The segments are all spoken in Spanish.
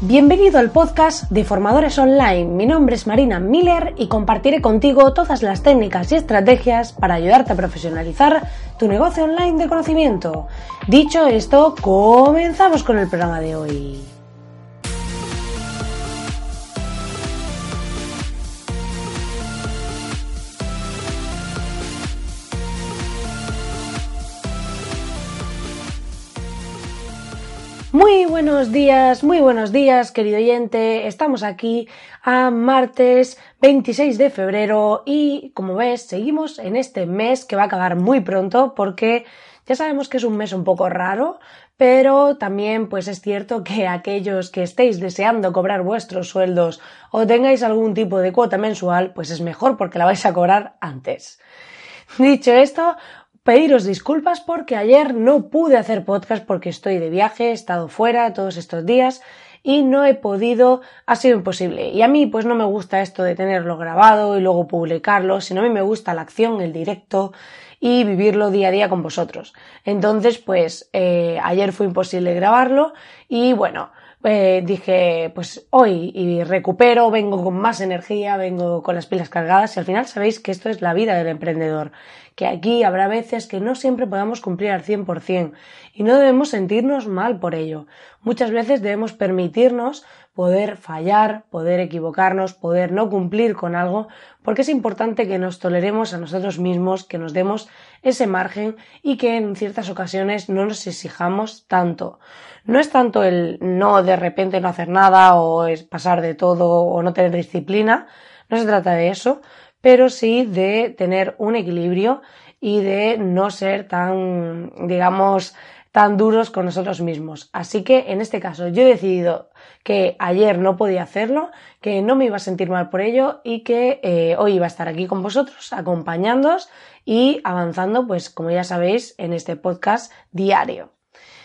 Bienvenido al podcast de Formadores Online. Mi nombre es Marina Miller y compartiré contigo todas las técnicas y estrategias para ayudarte a profesionalizar tu negocio online de conocimiento. Dicho esto, comenzamos con el programa de hoy. Muy buenos días, muy buenos días, querido oyente. Estamos aquí a martes 26 de febrero y, como ves, seguimos en este mes que va a acabar muy pronto porque ya sabemos que es un mes un poco raro, pero también pues es cierto que aquellos que estéis deseando cobrar vuestros sueldos o tengáis algún tipo de cuota mensual, pues es mejor porque la vais a cobrar antes. Dicho esto, pediros disculpas porque ayer no pude hacer podcast porque estoy de viaje, he estado fuera todos estos días y no he podido, ha sido imposible. Y a mí pues no me gusta esto de tenerlo grabado y luego publicarlo, sino a mí me gusta la acción, el directo y vivirlo día a día con vosotros. Entonces pues eh, ayer fue imposible grabarlo y bueno, eh, dije, pues hoy y recupero, vengo con más energía, vengo con las pilas cargadas y al final sabéis que esto es la vida del emprendedor, que aquí habrá veces que no siempre podamos cumplir al 100% y no debemos sentirnos mal por ello. Muchas veces debemos permitirnos poder fallar, poder equivocarnos, poder no cumplir con algo, porque es importante que nos toleremos a nosotros mismos, que nos demos ese margen y que en ciertas ocasiones no nos exijamos tanto. No es tanto el no de repente no hacer nada o es pasar de todo o no tener disciplina, no se trata de eso, pero sí de tener un equilibrio y de no ser tan, digamos, tan duros con nosotros mismos. Así que en este caso yo he decidido que ayer no podía hacerlo, que no me iba a sentir mal por ello y que eh, hoy iba a estar aquí con vosotros acompañándoos y avanzando, pues como ya sabéis, en este podcast diario.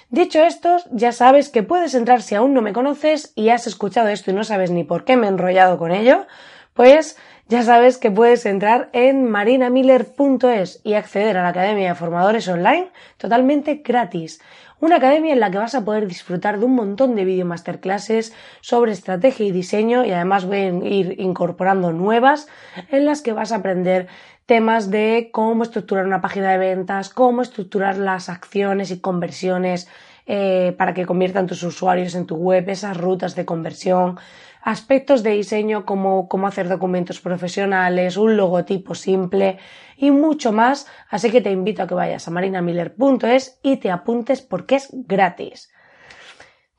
Dicho esto, ya sabes que puedes entrar si aún no me conoces y has escuchado esto y no sabes ni por qué me he enrollado con ello, pues ya sabes que puedes entrar en marinamiller.es y acceder a la Academia de Formadores Online totalmente gratis. Una academia en la que vas a poder disfrutar de un montón de video masterclasses sobre estrategia y diseño y además voy a ir incorporando nuevas en las que vas a aprender temas de cómo estructurar una página de ventas, cómo estructurar las acciones y conversiones eh, para que conviertan tus usuarios en tu web, esas rutas de conversión, aspectos de diseño como cómo hacer documentos profesionales, un logotipo simple y mucho más. Así que te invito a que vayas a marinamiller.es y te apuntes porque es gratis.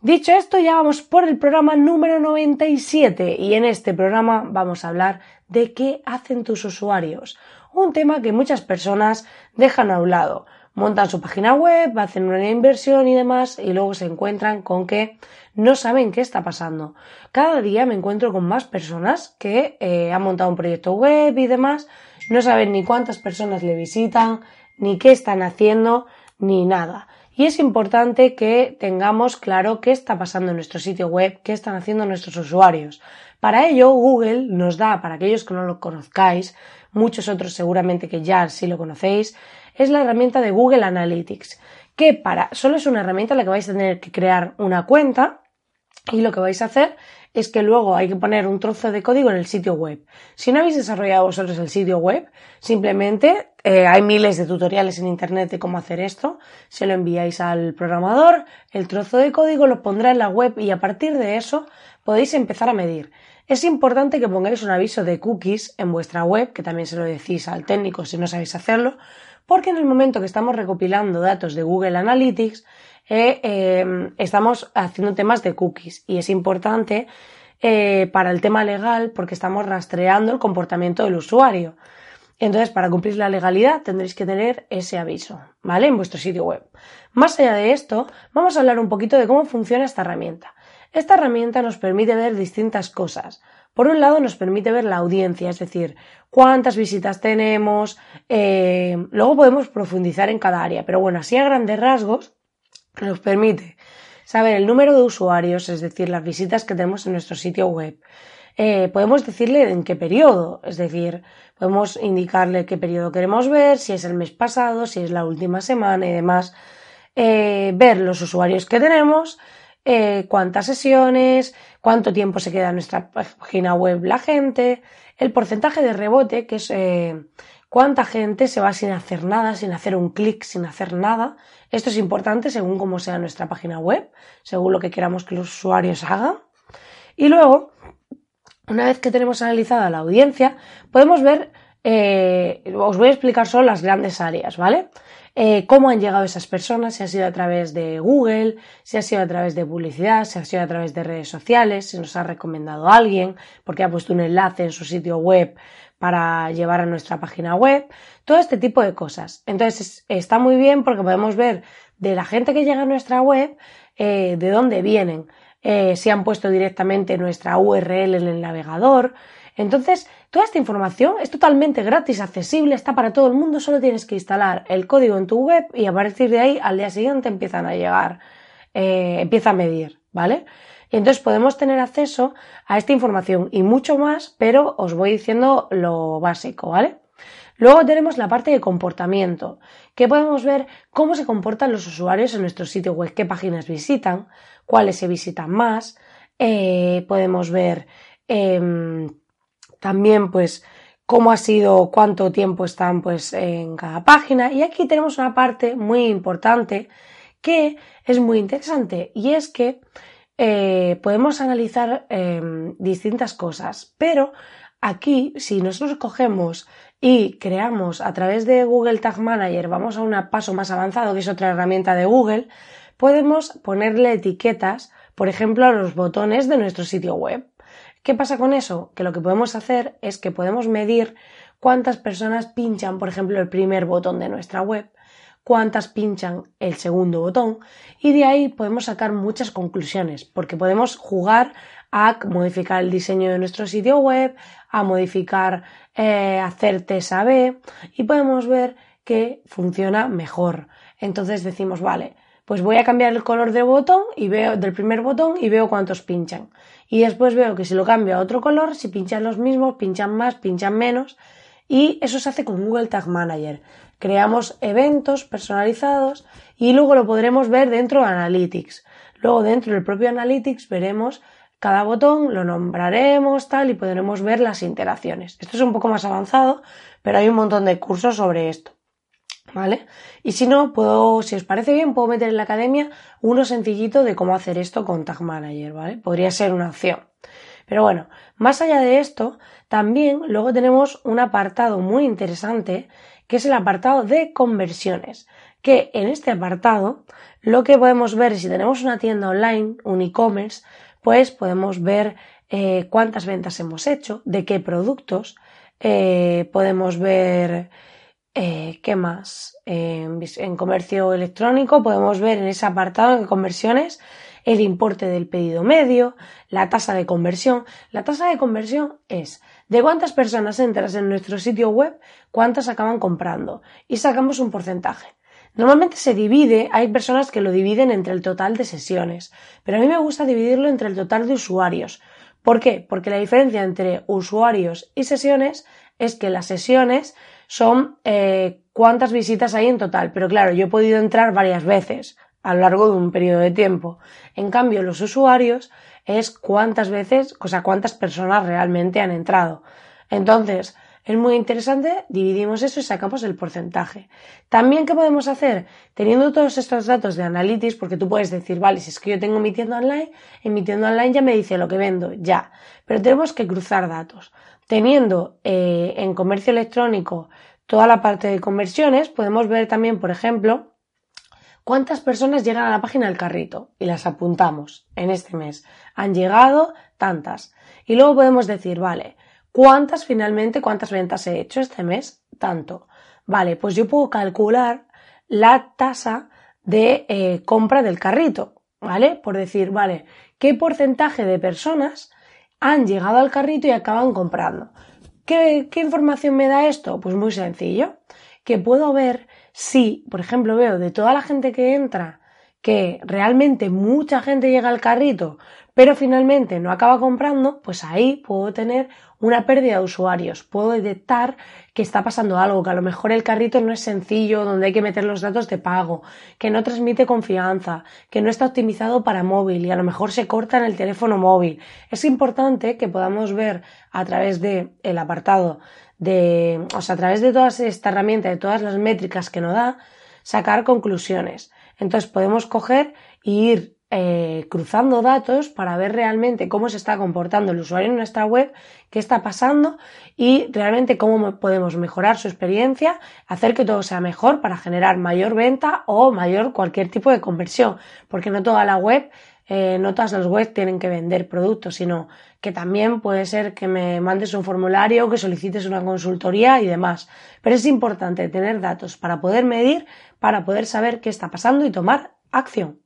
Dicho esto, ya vamos por el programa número 97 y en este programa vamos a hablar de qué hacen tus usuarios. Un tema que muchas personas dejan a un lado montan su página web, hacen una inversión y demás y luego se encuentran con que no saben qué está pasando. Cada día me encuentro con más personas que eh, han montado un proyecto web y demás, no saben ni cuántas personas le visitan, ni qué están haciendo, ni nada. Y es importante que tengamos claro qué está pasando en nuestro sitio web, qué están haciendo nuestros usuarios. Para ello, Google nos da, para aquellos que no lo conozcáis, muchos otros seguramente que ya sí lo conocéis, es la herramienta de Google Analytics, que para, solo es una herramienta en la que vais a tener que crear una cuenta y lo que vais a hacer es que luego hay que poner un trozo de código en el sitio web. Si no habéis desarrollado vosotros el sitio web, simplemente eh, hay miles de tutoriales en internet de cómo hacer esto. Se lo enviáis al programador, el trozo de código lo pondrá en la web y a partir de eso podéis empezar a medir. Es importante que pongáis un aviso de cookies en vuestra web, que también se lo decís al técnico si no sabéis hacerlo, porque en el momento que estamos recopilando datos de Google Analytics, eh, em, estamos haciendo temas de cookies y es importante eh, para el tema legal porque estamos rastreando el comportamiento del usuario. Entonces, para cumplir la legalidad tendréis que tener ese aviso, ¿vale? En vuestro sitio web. Más allá de esto, vamos a hablar un poquito de cómo funciona esta herramienta. Esta herramienta nos permite ver distintas cosas. Por un lado, nos permite ver la audiencia, es decir, cuántas visitas tenemos. Eh, luego podemos profundizar en cada área, pero bueno, así a grandes rasgos nos permite saber el número de usuarios, es decir, las visitas que tenemos en nuestro sitio web. Eh, podemos decirle en qué periodo, es decir, podemos indicarle qué periodo queremos ver, si es el mes pasado, si es la última semana y demás. Eh, ver los usuarios que tenemos eh, cuántas sesiones, cuánto tiempo se queda en nuestra página web la gente, el porcentaje de rebote, que es eh, cuánta gente se va sin hacer nada, sin hacer un clic, sin hacer nada. Esto es importante según cómo sea nuestra página web, según lo que queramos que los usuarios hagan. Y luego, una vez que tenemos analizada la audiencia, podemos ver, eh, os voy a explicar solo las grandes áreas, ¿vale? Eh, cómo han llegado esas personas, si ha sido a través de Google, si ha sido a través de publicidad, si ha sido a través de redes sociales, si nos ha recomendado alguien, porque ha puesto un enlace en su sitio web para llevar a nuestra página web, todo este tipo de cosas. Entonces está muy bien porque podemos ver de la gente que llega a nuestra web eh, de dónde vienen, eh, si han puesto directamente nuestra URL en el navegador. Entonces, toda esta información es totalmente gratis, accesible, está para todo el mundo, solo tienes que instalar el código en tu web y a partir de ahí al día siguiente empiezan a llegar, eh, empieza a medir, ¿vale? entonces podemos tener acceso a esta información y mucho más, pero os voy diciendo lo básico, ¿vale? Luego tenemos la parte de comportamiento, que podemos ver cómo se comportan los usuarios en nuestro sitio web, qué páginas visitan, cuáles se visitan más. Eh, podemos ver em, también, pues, cómo ha sido, cuánto tiempo están, pues, en cada página. Y aquí tenemos una parte muy importante que es muy interesante y es que eh, podemos analizar em, distintas cosas, pero aquí, si nosotros cogemos y creamos a través de Google Tag Manager, vamos a un paso más avanzado, que es otra herramienta de Google, podemos ponerle etiquetas, por ejemplo, a los botones de nuestro sitio web. ¿Qué pasa con eso? Que lo que podemos hacer es que podemos medir cuántas personas pinchan, por ejemplo, el primer botón de nuestra web cuántas pinchan el segundo botón y de ahí podemos sacar muchas conclusiones porque podemos jugar a modificar el diseño de nuestro sitio web, a modificar, eh, hacer test A-B y podemos ver que funciona mejor. Entonces decimos, vale, pues voy a cambiar el color del botón y veo del primer botón y veo cuántos pinchan. Y después veo que si lo cambio a otro color, si pinchan los mismos, pinchan más, pinchan menos. Y eso se hace con Google Tag Manager creamos eventos personalizados y luego lo podremos ver dentro de Analytics. Luego dentro del propio Analytics veremos cada botón, lo nombraremos tal y podremos ver las interacciones. Esto es un poco más avanzado, pero hay un montón de cursos sobre esto. ¿Vale? Y si no, puedo, si os parece bien, puedo meter en la academia uno sencillito de cómo hacer esto con Tag Manager, ¿vale? Podría ser una opción. Pero bueno, más allá de esto, también luego tenemos un apartado muy interesante que es el apartado de conversiones, que en este apartado lo que podemos ver si tenemos una tienda online, un e-commerce, pues podemos ver eh, cuántas ventas hemos hecho, de qué productos, eh, podemos ver eh, qué más. en comercio electrónico podemos ver en ese apartado de conversiones el importe del pedido medio, la tasa de conversión. La tasa de conversión es de cuántas personas entras en nuestro sitio web, cuántas acaban comprando y sacamos un porcentaje. Normalmente se divide, hay personas que lo dividen entre el total de sesiones, pero a mí me gusta dividirlo entre el total de usuarios. ¿Por qué? Porque la diferencia entre usuarios y sesiones es que las sesiones son eh, cuántas visitas hay en total, pero claro, yo he podido entrar varias veces a lo largo de un periodo de tiempo. En cambio, los usuarios es cuántas veces, o sea, cuántas personas realmente han entrado. Entonces, es muy interesante, dividimos eso y sacamos el porcentaje. También, ¿qué podemos hacer? Teniendo todos estos datos de Analytics, porque tú puedes decir, vale, si es que yo tengo mi tienda online, en mi tienda online ya me dice lo que vendo, ya. Pero tenemos que cruzar datos. Teniendo eh, en comercio electrónico toda la parte de conversiones, podemos ver también, por ejemplo, ¿Cuántas personas llegan a la página del carrito? Y las apuntamos en este mes. Han llegado tantas. Y luego podemos decir, vale, ¿cuántas finalmente, cuántas ventas he hecho este mes? Tanto. Vale, pues yo puedo calcular la tasa de eh, compra del carrito, ¿vale? Por decir, vale, ¿qué porcentaje de personas han llegado al carrito y acaban comprando? ¿Qué, qué información me da esto? Pues muy sencillo, que puedo ver si, por ejemplo, veo de toda la gente que entra que realmente mucha gente llega al carrito, pero finalmente no acaba comprando, pues ahí puedo tener una pérdida de usuarios. Puedo detectar que está pasando algo, que a lo mejor el carrito no es sencillo, donde hay que meter los datos de pago, que no transmite confianza, que no está optimizado para móvil y a lo mejor se corta en el teléfono móvil. Es importante que podamos ver a través del el apartado de, o sea, a través de toda esta herramienta, de todas las métricas que nos da, sacar conclusiones. Entonces podemos coger e ir eh, cruzando datos para ver realmente cómo se está comportando el usuario en nuestra web, qué está pasando y realmente cómo podemos mejorar su experiencia, hacer que todo sea mejor para generar mayor venta o mayor cualquier tipo de conversión, porque no toda la web eh, no todas las webs tienen que vender productos, sino que también puede ser que me mandes un formulario, que solicites una consultoría y demás. Pero es importante tener datos para poder medir, para poder saber qué está pasando y tomar acción.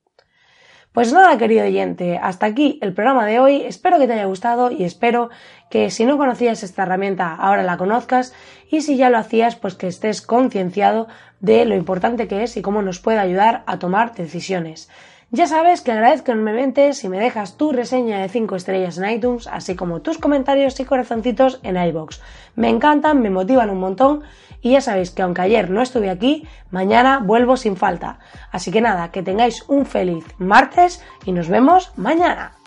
Pues nada, querido oyente, hasta aquí el programa de hoy. Espero que te haya gustado y espero que si no conocías esta herramienta ahora la conozcas y si ya lo hacías, pues que estés concienciado de lo importante que es y cómo nos puede ayudar a tomar decisiones. Ya sabes que agradezco enormemente si me dejas tu reseña de 5 estrellas en iTunes, así como tus comentarios y corazoncitos en iBox. Me encantan, me motivan un montón y ya sabéis que aunque ayer no estuve aquí, mañana vuelvo sin falta. Así que nada, que tengáis un feliz martes y nos vemos mañana.